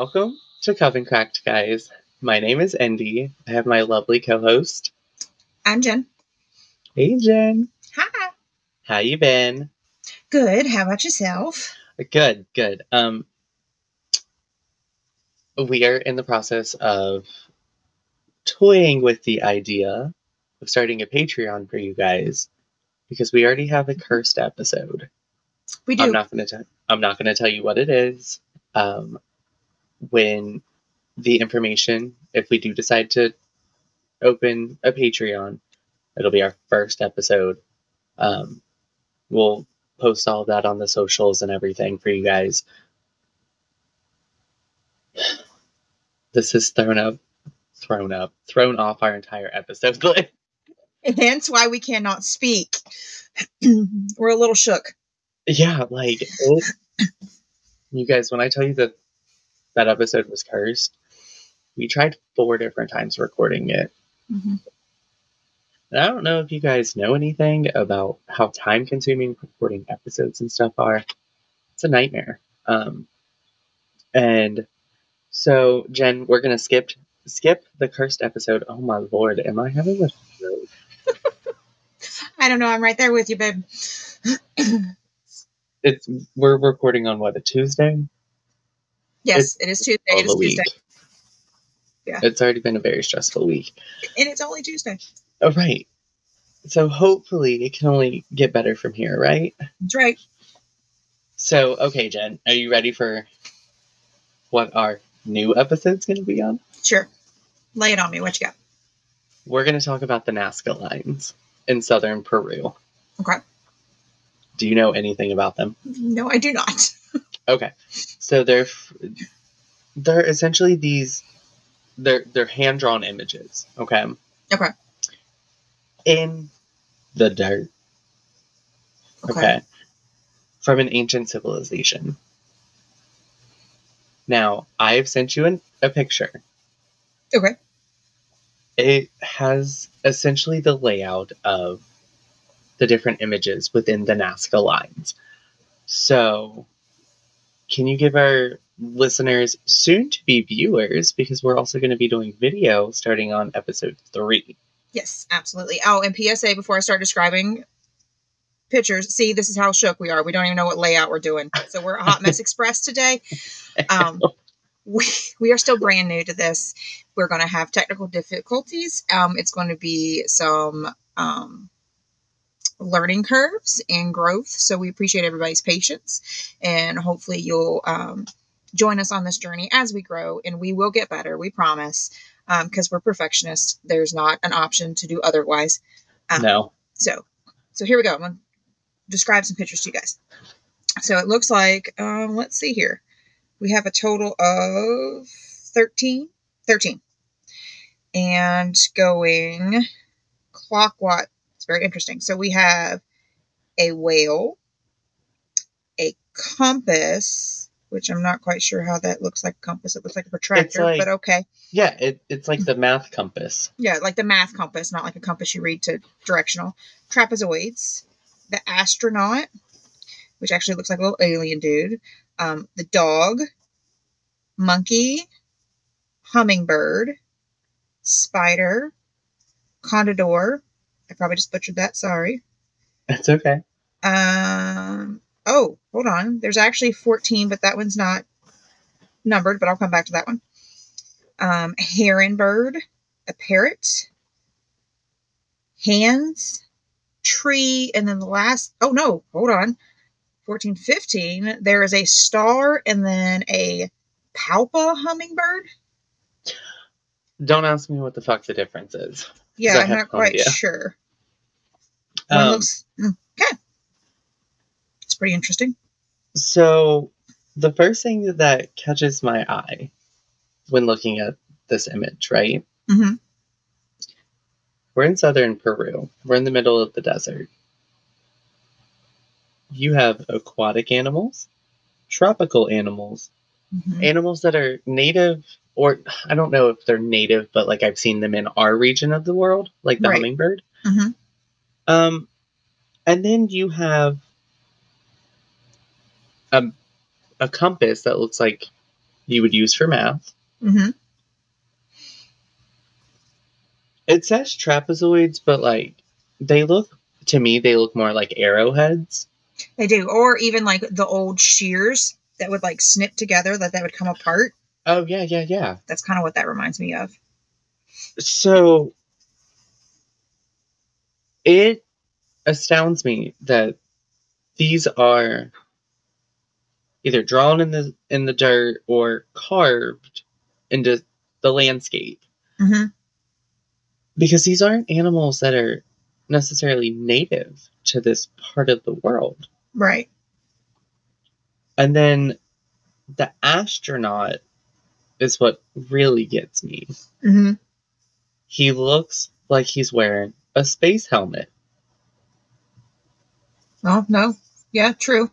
Welcome to Coven Cracked, guys. My name is Indy. I have my lovely co-host. I'm Jen. Hey, Jen. Hi. How you been? Good. How about yourself? Good, good. Um, we are in the process of toying with the idea of starting a Patreon for you guys because we already have a cursed episode. We do. I'm not gonna tell. I'm not gonna tell you what it is. Um, when the information, if we do decide to open a Patreon, it'll be our first episode. Um, we'll post all of that on the socials and everything for you guys. This has thrown up, thrown up, thrown off our entire episode. Hence why we cannot speak. We're a little shook. yeah, like it, you guys, when I tell you that that episode was cursed, we tried four different times recording it. Mm-hmm. And I don't know if you guys know anything about how time consuming recording episodes and stuff are. It's a nightmare. Um, and so, Jen, we're gonna skip skip the cursed episode. Oh my lord, am I having a stroke? I don't know. I'm right there with you, babe. It's we're recording on what a Tuesday. Yes, it is Tuesday. It is a week. Tuesday. Yeah. It's already been a very stressful week. And it's only Tuesday. Oh, right. So hopefully it can only get better from here, right? That's right. So, okay, Jen, are you ready for what our new episode's going to be on? Sure. Lay it on me. What you got? We're going to talk about the Nazca lines in southern Peru. Okay. Do you know anything about them? No, I do not. Okay, so they're they're essentially these they're they're hand drawn images. Okay, Okay. in the dirt. Okay. Okay. From an ancient civilization. Now, I've sent you an, a picture. Okay. It has essentially the layout of the different images within the Nazca lines. So, can you give our listeners, soon to be viewers, because we're also going to be doing video starting on episode three? Yes, absolutely. Oh, and PSA before I start describing pictures. See, this is how shook we are. We don't even know what layout we're doing. So we're a hot mess express today. Um, we we are still brand new to this. We're going to have technical difficulties. Um, it's going to be some um, learning curves and growth. So we appreciate everybody's patience, and hopefully you'll um, join us on this journey as we grow. And we will get better. We promise. Because we're perfectionists, there's not an option to do otherwise. Um, No. so, so here we go. I'm gonna describe some pictures to you guys. So it looks like, um, let's see here. We have a total of 13, 13. And going clockwise, very interesting. So we have a whale, a compass, which I'm not quite sure how that looks like a compass. It looks like a protractor, like- but okay. Yeah, it, it's like the math compass. Yeah, like the math compass, not like a compass you read to directional. Trapezoids, the astronaut, which actually looks like a little alien dude. Um, the dog, monkey, hummingbird, spider, condor. I probably just butchered that. Sorry. It's okay. Um. Oh, hold on. There's actually 14, but that one's not numbered. But I'll come back to that one. Um, heron bird, a parrot, hands, tree, and then the last. Oh no, hold on. 14, 15. There is a star, and then a palpa hummingbird. Don't ask me what the fuck the difference is. Yeah, I'm not quite idea. sure. One Um, looks mm, okay. It's pretty interesting. So, the first thing that catches my eye when looking at this image, right? hmm We're in southern Peru. We're in the middle of the desert. You have aquatic animals, tropical animals, hmm animals that are native, or I don't know if they're native, but like I've seen them in our region of the world, like the Right. hummingbird. hmm Um, and then you have a, a compass that looks like you would use for math. Mm-hmm. It says trapezoids, but like they look to me, they look more like arrowheads. They do, or even like the old shears that would like snip together, that that would come apart. Oh yeah, yeah, yeah. That's kind of what that reminds me of. So it astounds me that these are either drawn in the in the dirt or carved into the landscape Mm-hmm. because these aren't animals that are necessarily native to this part of the world. Right. And then the astronaut is what really gets me. Mm-hmm. He looks like he's wearing a space helmet. Oh no. Yeah. True.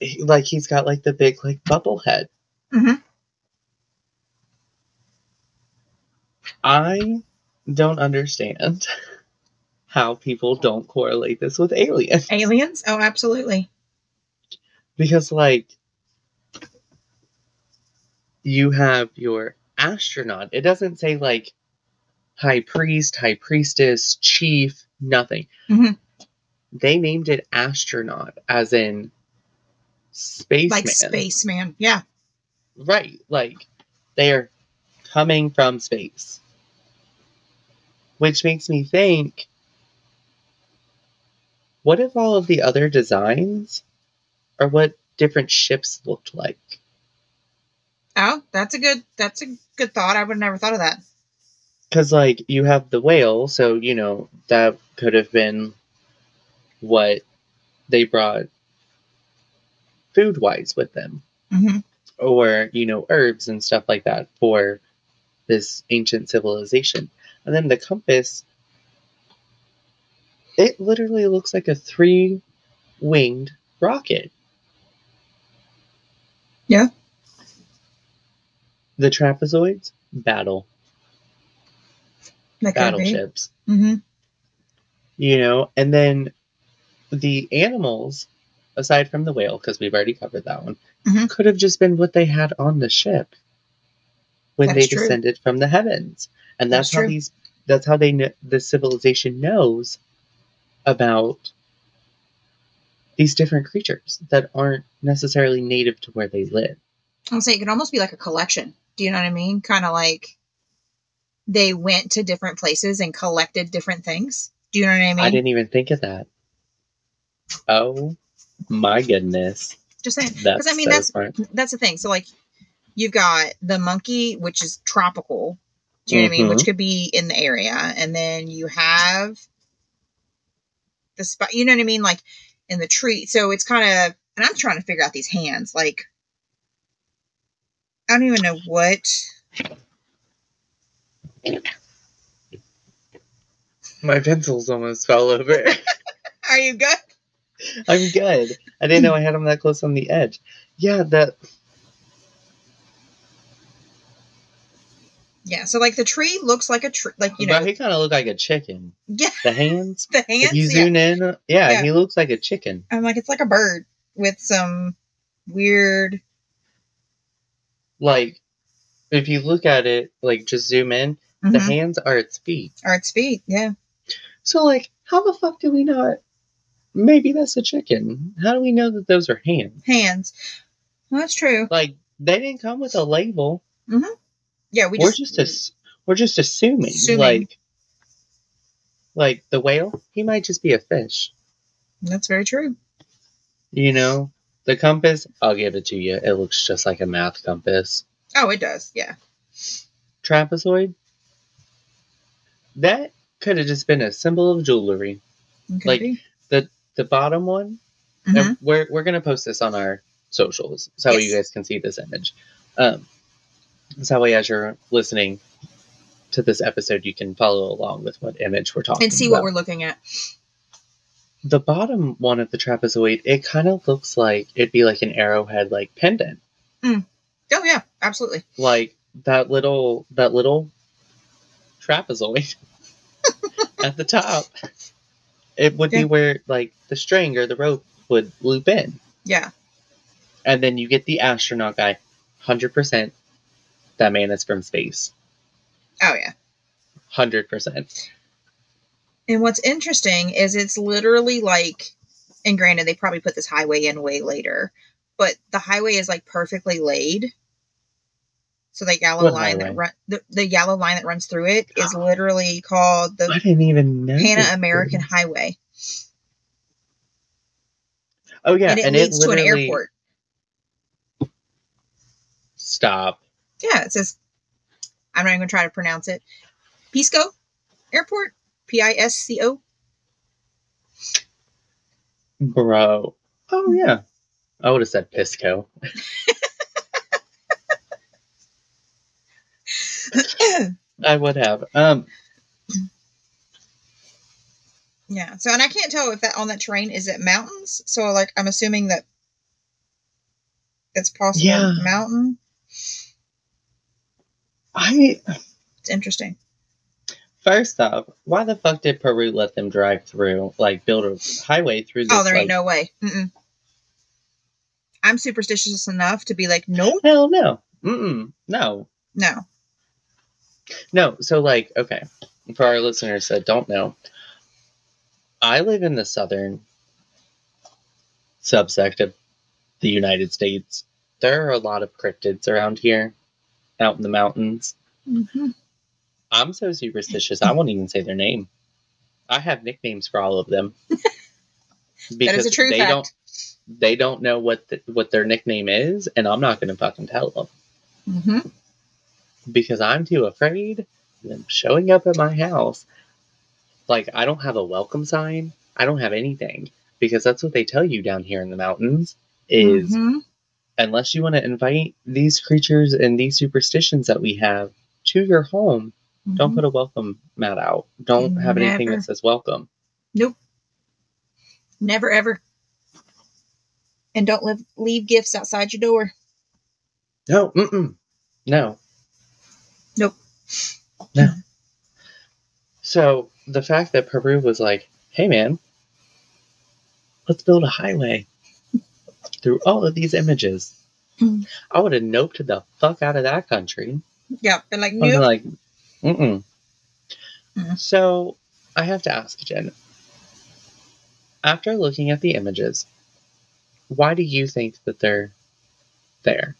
He- Like he's got like the big like bubble head. Mm-hmm. I don't understand how people don't correlate this with aliens. Aliens. Oh, absolutely. Because like you have your astronaut. It doesn't say like high priest, high priestess, chief, nothing. Mhm. They named it astronaut as in spaceman. Like spaceman. Yeah. Right. Like they're coming from space. Which makes me think what if all of the other designs are what different ships looked like? Oh, that's a good. That's a good thought. I would have never thought of that. Because, like, you have the whale, so, you know, that could have been what they brought food wise with them. Mm-hmm. or you know herbs and stuff like that for this ancient civilization and then the compass it literally looks like a three winged rocket Yeah. the trapezoids battle That battleships Mm-hmm. you know and then the animals aside from the whale because we've already covered that one Mhm. could have just been what they had on the ship when That's they true. descended from the heavens and that's, That's how true. these that's how they kn- the civilization knows about these different creatures that aren't necessarily native to where they live I'll say it could almost be like a collection. Do you know what I mean? Kind of like they went to different places and collected different things. Do you know what I mean? i didn't even think of that oh my goodness Just saying. that's I mean, so that's- smart. That's the thing. So like, you've got the monkey, which is tropical. Do you know what I mean? Mhm. Which could be in the area, and then you have the spot. You know what I mean? Like in the tree. So it's kind of. And I'm trying to figure out these hands. Like, I don't even know what. my pencils almost fell over Are you good? I'm good. I didn't know I had them that close on the edge. Yeah, that Yeah. So like the tree looks like a tree. Like you know. but he kind of looked like a chicken. Yeah. The hands. The hands. if you yeah. zoom in, yeah, Yeah. he looks like a chicken. I'm like it's like a bird with some weird. Like, if you look at it, like just zoom in, the Mhm. hands are its feet. Are its feet. Yeah. So, like, how the fuck do we not? Maybe that's a chicken. How do we know that those are hands? Hands. Well, that's true. Like, they didn't come with a label. Yeah. We we're just. just we're just assuming, Assuming. like like the whale he might just be a fish That's very true. you know the compass i'll give it to you it looks just like a math compass Oh, it does. Yeah. trapezoid that could have just been a symbol of jewelry could Like, be. the bottom one Mhm. and we're, we're gonna post this on our socials so Yes. you guys can see this image um so that way as you're listening to this episode you can follow along with what image we're talking and see about. what we're looking at. the bottom one of the trapezoid, it kind of looks like it'd be like an arrowhead like pendant. Mm. Oh yeah, absolutely. Like that little that little trapezoid at the top. It would Yeah. be where like the string or the rope would loop in. Yeah. And then you get the astronaut guy, hundred percent. That man is from space, Oh yeah. hundred percent. And what's interesting is it's literally like, and granted, they probably put this highway in way later, but the highway is like perfectly laid. So the yellow What line highway? that run the, the yellow line that runs through it is ah. literally called the I didn't even know. Pan American Highway, Oh yeah, and it leads to an airport. Stop. Yeah, it says. I'm not even gonna try to pronounce it. Pisco Airport, P I S C O. Bro. Oh yeah. I would have said Pisco. I would have. Um Yeah. So, and I can't tell if that on that terrain is it mountains. So, like, I'm assuming that it's possible Yeah. mountain. I It's interesting. first off, why the fuck did Peru let them drive through, like build a highway through this? oh, there ain't like- no way. Mm-mm. I'm superstitious enough to be like, nope, Hell no. Mm-mm. No. no. No. So like, okay. For our listeners that don't know, I live in the southern subsect of the United States. There are a lot of cryptids around here, out in the mountains. Mhm. I'm so superstitious, I won't even say their name. I have nicknames for all of them. That is a true they fact. don't they don't know what the, what their nickname is, and I'm not going to fucking tell them hmm because I'm too afraid of them showing up at my house. Like I don't have a welcome sign. I don't have anything because that's what they tell you down here in the mountains is Mhm. Unless you want to invite these creatures and these superstitions that we have to your home, don't Mhm. put a welcome mat out. Don't have anything that says welcome. Nope. Never ever. And don't live, leave gifts outside your door. No, mm-mm. no. Nope. No. So the fact that Peru was like, hey man, let's build a highway through all of these images. Mm. I would have noped the fuck out of that country. Yeah. And like, nope. like, mm-mm. Mm. So I have to ask Jen, after looking at the images, why do you think that they're there?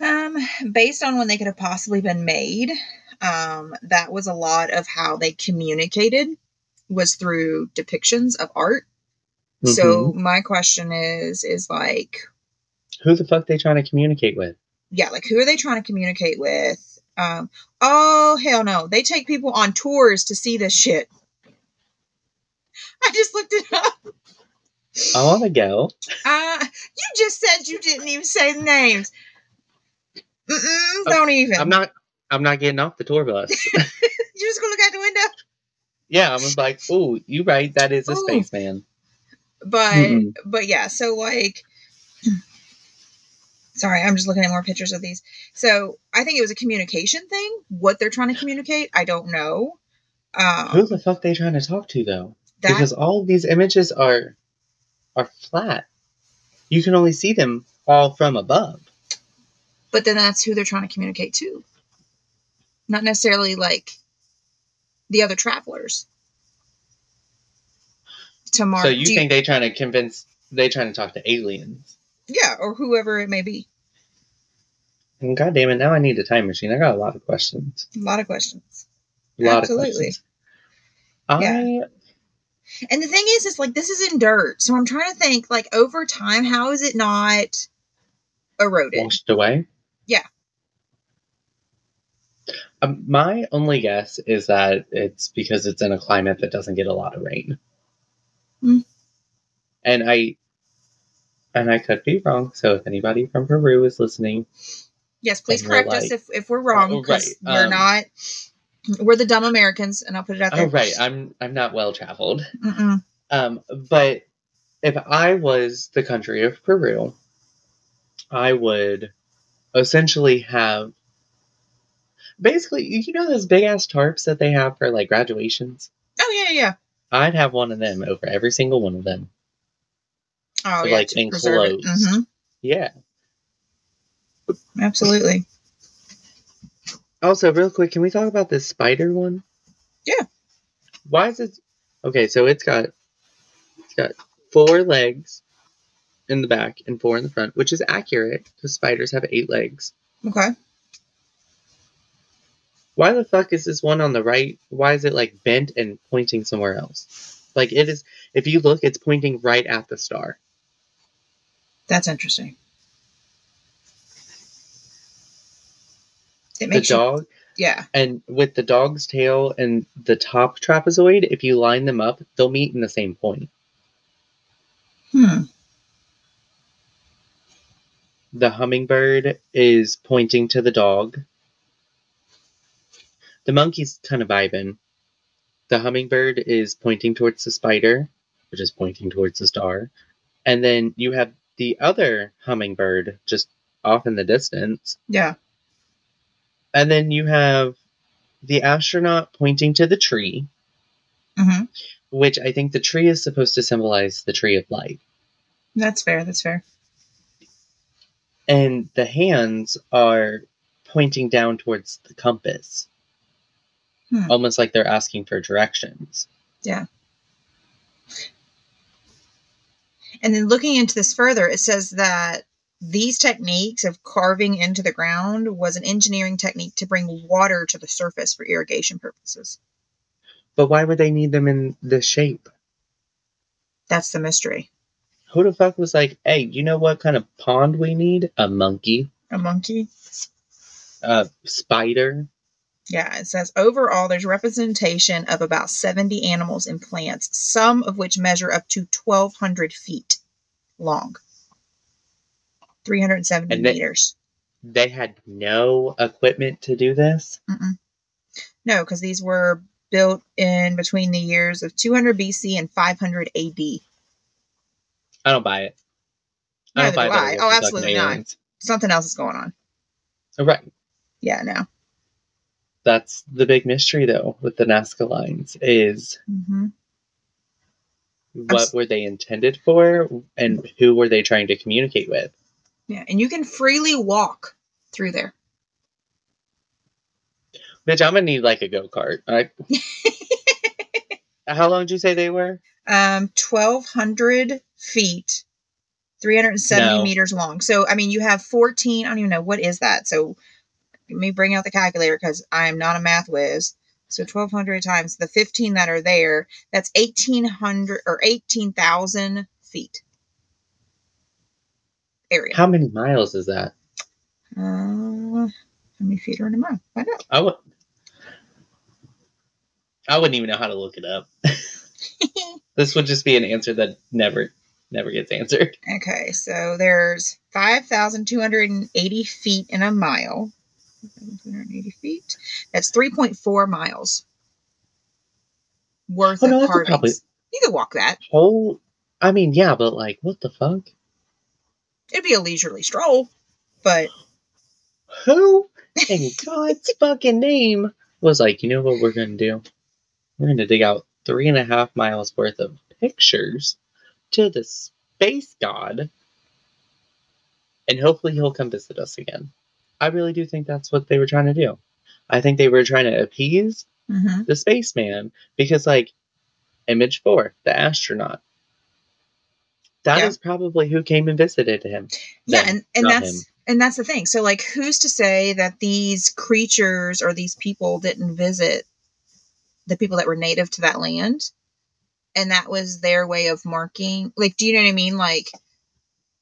Um, based on when they could have possibly been made, um, that was a lot of how they communicated was through depictions of art. So my question is, is like, Who the fuck they trying to communicate with? yeah, like who are they trying to communicate with? Um, oh hell no, they take people on tours to see this shit. I just looked it up. I want to go. Uh, you just said you didn't even say the names. Mm-mm, don't even. I'm not. I'm not getting off the tour bus. You're just gonna look out the window. yeah, I was like, "Oh, you right? That is a Ooh. spaceman." But Mm-mm. but yeah so like sorry i'm just looking at more pictures of these so i think it was a communication thing what they're trying to communicate i don't know Who um the fuck they trying to talk to though? that because all these images are are flat. You can only see them all from above. but then that's who they're trying to communicate to not necessarily like the other travelers to mark so you think they're trying to convince? They trying to talk to aliens? yeah or whoever it may be And God damn it! Now I need a time machine. I got a lot of questions. a lot of questions A lot Absolutely. of questions. I Yeah. And the thing is, is like this is in dirt. So I'm trying to think, like over time, how is it not eroded? washed away. Yeah. Um, my only guess is that it's because it's in a climate that doesn't get a lot of rain. And I, and I could be wrong. So if anybody from Peru is listening, Yes, please we're correct us if, if we're wrong Oh, because right, we're um, not. We're the dumb Americans, and I'll put it out there. oh right, I'm I'm not well traveled. Um, but if I was the country of Peru, I would essentially have basically, you know, those big ass tarps that they have for like graduations. Oh yeah, yeah. I'd have one of them over every single one of them. Oh, to, yeah. like, to enclosed. Mhm. Yeah. Absolutely. Also, real quick, can we talk about this spider one? Yeah. Why is it okay? So it's got it's got four legs in the back and four in the front, which is accurate because spiders have eight legs. Okay. Why the fuck is this one on the right? Why is it like bent and pointing somewhere else? Like it is. If you look, it's pointing right at the star. That's interesting. It The makes you, dog yeah. and with the dog's tail and the top trapezoid, if you line them up, they'll meet in the same point. Hmm. The hummingbird is pointing to the dog. The monkey's kind of vibing. The hummingbird is pointing towards the spider, which is pointing towards the star. And then you have the other hummingbird just off in the distance. Yeah. And then you have the astronaut pointing to the tree, hmm which I think the tree is supposed to symbolize the tree of life. That's fair. That's fair. And the hands are pointing down towards the compass. Hmm. Almost like they're asking for directions. And then looking into this further, it says that these techniques of carving into the ground was an engineering technique to bring water to the surface for irrigation purposes. But why would they need them in this shape? That's the mystery. Who the fuck was like, hey, you know what kind of pond we need? A monkey, A monkey? a spider. Yeah, it says overall there's representation of about 70 animals and plants, some of which measure up to 1,200 feet long. 370 And they- meters. They had no equipment to do this. Mm-mm. No, because these were built in between the years of 200 BC and 500 AD. I don't buy it. I Neither don't buy I. it Oh, absolutely not. Something else is going on. Oh, Right. Yeah, no. That's the big mystery, though, with the Nazca lines is hmm what s- were they intended for, and who were they trying to communicate with? Yeah, and you can freely walk through there. Bitch, I'm gonna need like a go kart. I... How long did you say they were? um 1200 feet 370 No. meters long so i mean you have 14 i don't even know what is that so me bring out the calculator because i am not a math whiz so 1200 times the 15 that are there that's 1800 or 18000 feet area How many miles is that? uh, how many feet are in a mile find out I would. I wouldn't even know how to look it up. this would just be an answer that never, never gets answered. Okay, so there's 5,280 feet in a mile. 5,280 feet. That's 3.4 miles worth Oh, no, of carvings. probably- You could walk that. Oh, I mean, yeah, but like, what the fuck? It'd be a leisurely stroll, but Who in God's fucking name was like, you know what we're gonna do? We're gonna dig out three and a half miles worth of pictures to the space god, and hopefully he'll come visit us again. I really do think that's what they were trying to do. I think they were trying to appease mhm. the spaceman because, like, image four, the astronaut. That is Yeah. probably who came and visited him. yeah, Them, and, and that's him. and that's the thing. So like who's to say that these creatures or these people didn't visit the people that were native to that land? And that was their way of marking like do you know what I mean? Like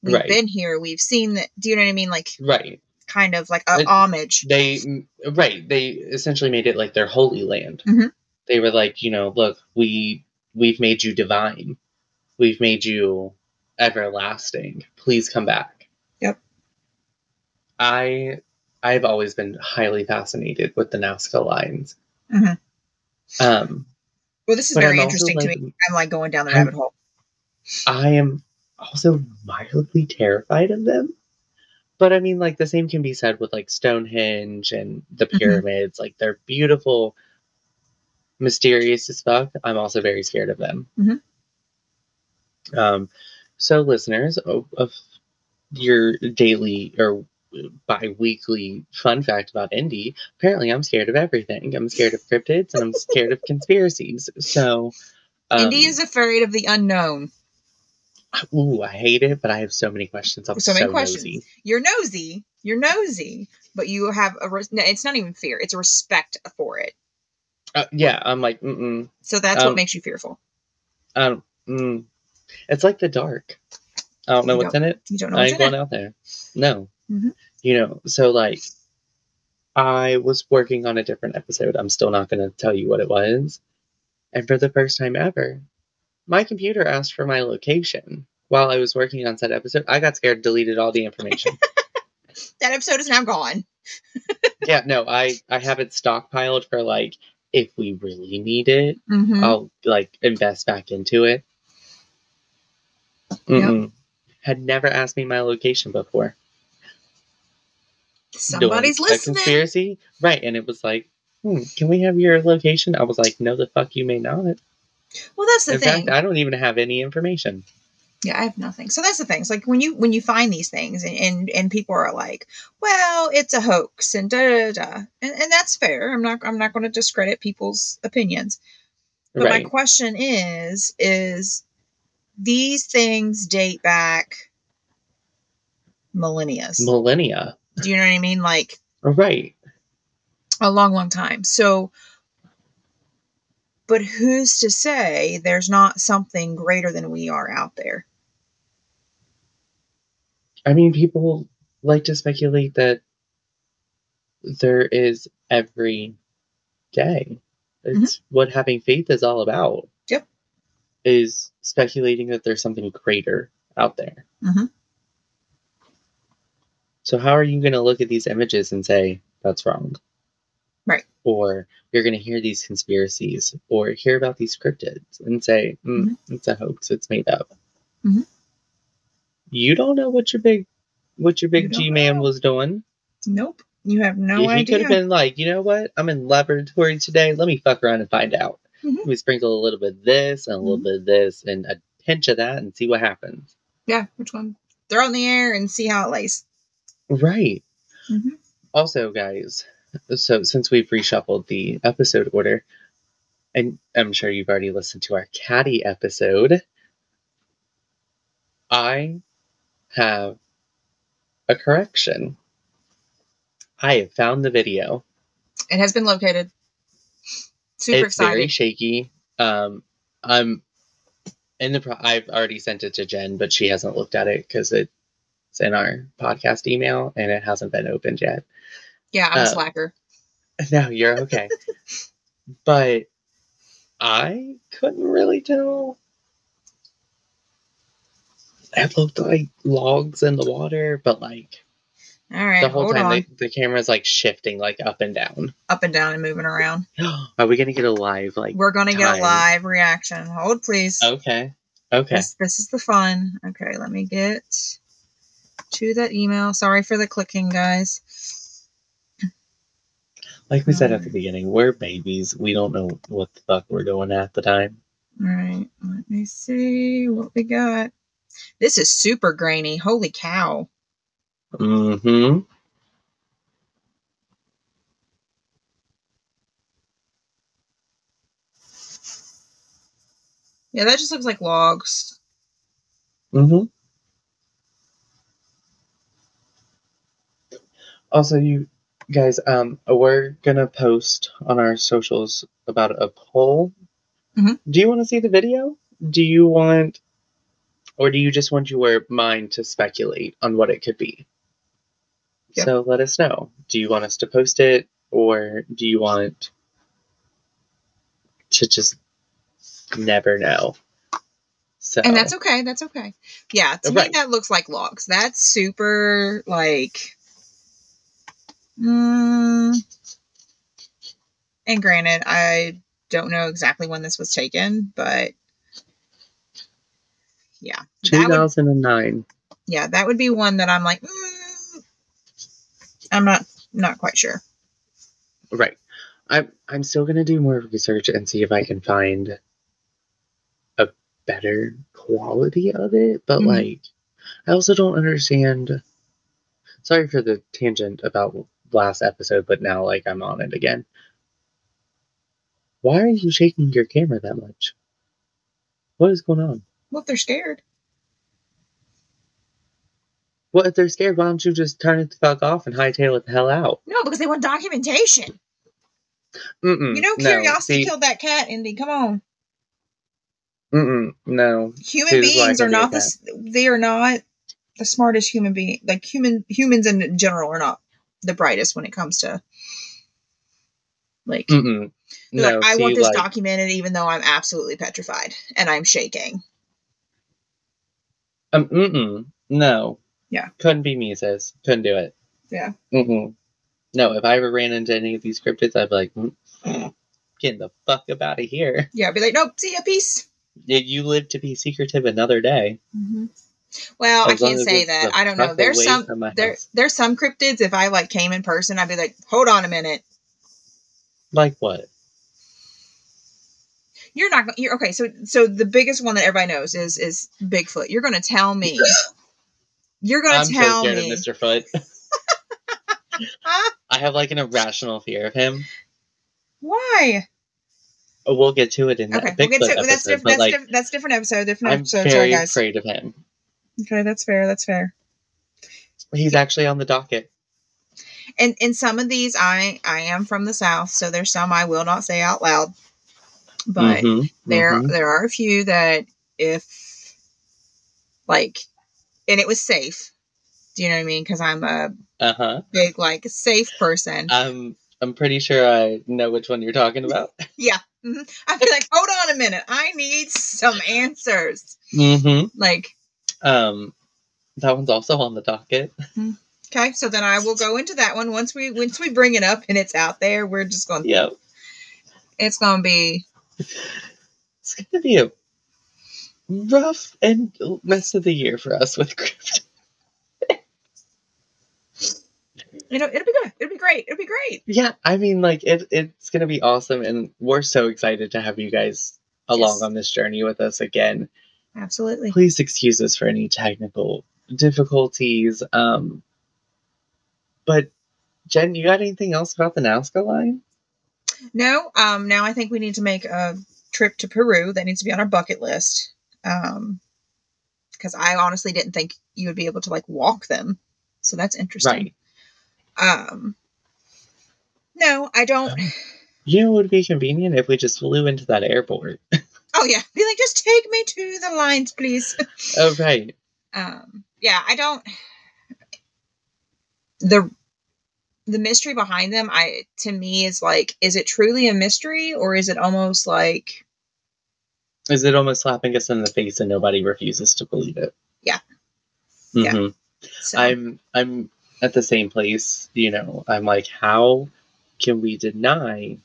we've Right. been here, we've seen that do you know what I mean? Like Right. Kind of like a It- homage. they right they essentially made it like their holy land Mhm. they were like you know look we we've made you divine we've made you everlasting please come back Yep. i i've always been highly fascinated with the nazca lines Mhm. um Well, this is very I'm interesting to me. I'm like going down the I'm- rabbit hole. i am also mildly terrified of them but i mean like the same can be said with like stonehenge and the Mhm. pyramids like they're beautiful mysterious as fuck i'm also very scared of them Mhm. um So, listeners of, of your daily or bi-weekly fun fact about Indy, apparently I'm scared of everything. I'm scared of cryptids and I'm scared of conspiracies. So, um, Indy is afraid of the unknown. Ooh, I hate it, but I have so many questions. I'm So so, many questions. nosy. You're nosy. You're nosy, but you have a. Res- no, it's not even fear. It's a respect for it. Uh, yeah, I'm like, mm-mm. So that's Um, what makes you fearful. Um, mm. It's like the dark. I don't know You what's in it. You don't know I ain't in going it. out there. No. Mhm. You know, so like, I was working on a different episode. I'm still not going to tell you what it was. And for the first time ever, my computer asked for my location while I was working on said episode. I got scared, deleted all the information. That episode is now gone. yeah, no, I I have it stockpiled for like if we really need it, Mm-hmm. I'll like invest back into it. Mm-mm. Had never asked me my location before. Somebody's doing a listening. conspiracy, right? And it was like, hmm, can we have your location? I was like, no, the fuck you may not. Well, that's the In thing. fact, I don't even have any information. yeah, I have nothing. So that's the thing. It's like when you when you find these things and and, and people are like, well, it's a hoax and da da da, and, and that's fair. I'm not I'm not going to discredit people's opinions. But right? my question is is these things date back millennia. Millennia, Do you know what I mean? Like right? a long, long time. So, but who's to say there's not something greater than we are out there? I mean, people like to speculate that there is every day. It's what having faith is all about. Mm-hmm. Yep. Is speculating that there's something greater out there. Mhm. So how are you going to look at these images and say that's wrong? Right. Or you're going to hear these conspiracies or hear about these cryptids and say, mm, it's a hoax, it's made up. Mhm. You don't know what your big what your big G man was doing. Nope. You have no he idea. could have been like, you know what? I'm in laboratory today. Let me fuck around and find out. Mhm. Let me sprinkle a little bit of this and a little Mhm. bit of this and a pinch of that and see what happens. yeah, which one? Throw it in the air and see how it lays. Right. Mhm. Also, guys, so since we've reshuffled the episode order, and I'm sure you've already listened to our caddy episode, I have a correction. I have found the video. It has been located. Super it's very shaky. Um, I'm in the. Pro- I've already sent it to Jen, but she hasn't looked at it because it's in our podcast email and it hasn't been opened yet. Yeah, I'm a uh, slacker. No, you're okay. but I couldn't really tell. It looked like logs in the water, but like All right, the whole time the, the camera's like shifting like up and down. Up and down and moving around. Are we gonna get a live like We're gonna get a live reaction. Hold, please. Okay. Okay. This, this is the fun. Okay, let me get to that email. Sorry for the clicking, guys. Like we said at the beginning, we're babies. We don't know what the fuck we're doing at the time. All right, let me see what we got. This is super grainy. Holy cow. Mm-hmm. Yeah, that just looks like logs. Mm-hmm. Also, you guys, um, we're gonna post on our socials about a poll. Mhm. Do you want to see the video? Do you want, or do you just want your mind to speculate on what it could be? Yeah. So let us know. Do you want us to post it, or do you want to just never know? So And that's okay. That's okay. Yeah, to me that looks like logs. That's super like mm, and granted, I don't know exactly when this was taken, but yeah. That would 2009. yeah, that would be one that I'm like mm, I'm not not quite sure. Right. I'm I'm still gonna do more research and see if I can find a better quality of it, but Mhm. like I also don't understand. Sorry for the tangent about last episode, but now like I'm on it again. Why are you shaking your camera that much? What is going on? Well, if they're scared. Well, if they're scared, why don't you just turn it the fuck off and hightail it the hell out? No, because they want documentation. Mm-mm, You know, no, curiosity see, killed that cat, Indy. Come on. Mm-mm, no. Human Who's beings are not the they are not the smartest human being. Like human humans in general are not the brightest when it comes to like No, like, I see, want this like, documented even though I'm absolutely petrified and I'm shaking. Um, mm-mm, no. Yeah. Couldn't be me, sis. Couldn't do it. Yeah. Mm-mm. No, if I ever ran into any of these cryptids, I'd be like, mm, get the fuck up out of here. Yeah, I'd be like, nope, see ya, peace. You- You live to be secretive another day. Well, As I can't say that. I don't know. There's some there house. there's some cryptids. If I like came in person, I'd be like, hold on a minute. Like what? You're not. You're okay. So so the biggest one that everybody knows is is Bigfoot. You're going to tell me. You're going I'm to so tell scared me. of Mr. Foot. I have like an irrational fear of him. Why? Oh, We'll get to it in that Okay, we'll Bigfoot get to episode, that's different. but That's, like, diff- that's different episode. Different I'm episode. very Sorry, guys. afraid of him. Okay, that's fair. That's fair. He's actually on the docket. and in some of these i i am from the south so there's some i will not say out loud but Mhm, there mhm. there are a few that if like and it was safe do you know what i mean because i'm a Uh-huh. big like safe person I'm I'm pretty sure I know which one you're talking about. Mhm. i'd be like hold on a minute i need some answers Mm-hmm. like Um, that one's also on the docket. okay so then i will go into that one once we once we bring it up and it's out there we're just going. to Yep. it's going to be It's gonna be a rough and rest of the year for us with crypto. you know it'll be good it'll be great it'll be great Yeah, I mean, like it, it's gonna be awesome, and we're so excited to have you guys along Yes. on this journey with us again. Absolutely Please excuse us for any technical difficulties. Um, but Jen, you got anything else about the Nazca line? No, um, now I think we need to make a trip to Peru. That needs to be on our bucket list. Um, because I honestly didn't think you would be able to like walk them. So that's interesting. Um, no, I don't. You know, it would be convenient if we just flew into that airport. Oh yeah, be like, just take me to the lines, please. oh, right. um, yeah, I don't. The the mystery behind them, I to me is like, is it truly a mystery or is it almost like Is it almost slapping us in the face and nobody refuses to believe it? Yeah. Yeah. Mhm. so, I'm I'm at the same place, you know. I'm like, how can we deny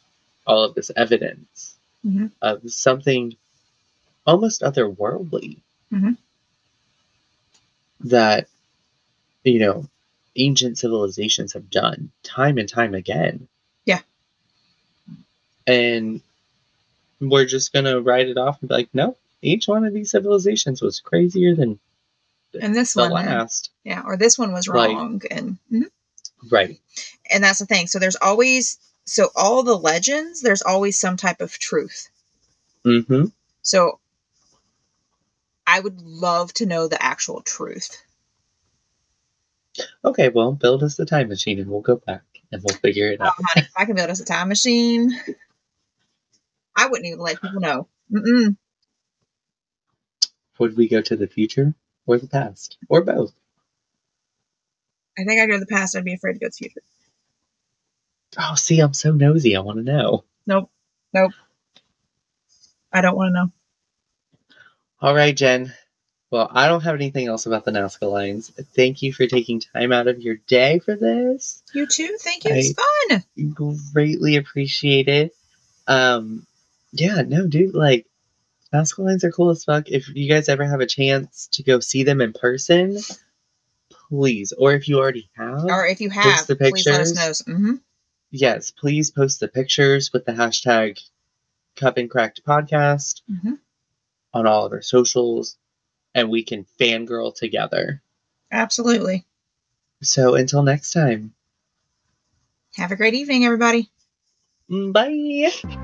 all of this evidence Mhm. of something almost otherworldly Mhm. that you know ancient civilizations have done time and time again? Yeah. And we're just gonna write it off and be like, no, each one of these civilizations was crazier than and this the one, last. yeah, or this one was Like- wrong, and mhm. Right. and that's the thing. So there's always so all the legends, there's always some type of truth. Mm-hmm. So I would love to know the actual truth. Okay, well, build us the time machine and we'll go back and we'll figure it Oh, out. honey, if I can build us a time machine, I wouldn't even let people know. Mm-mm. Would we go to the future or the past or both? I think I'd go to the past. I'd be afraid to go to the future. Oh, see, I'm so nosy. I want to know. Nope. Nope. I don't want to know. All right, Jen. Well, I don't have anything else about the Nazca lines. Thank you for taking time out of your day for this. You too. Thank you. It's fun. Greatly appreciated. Um, yeah, no, dude, like Nazca lines are cool as fuck. If you guys ever have a chance to go see them in person, please, or if you already have, Or if you have, the please let us pictures. know. hmm yes, please post the pictures with the hashtag Coven Cracked Podcast. Mhm. On all of our socials and we can fangirl together. Absolutely. So until next time, Have a great evening, everybody. bye.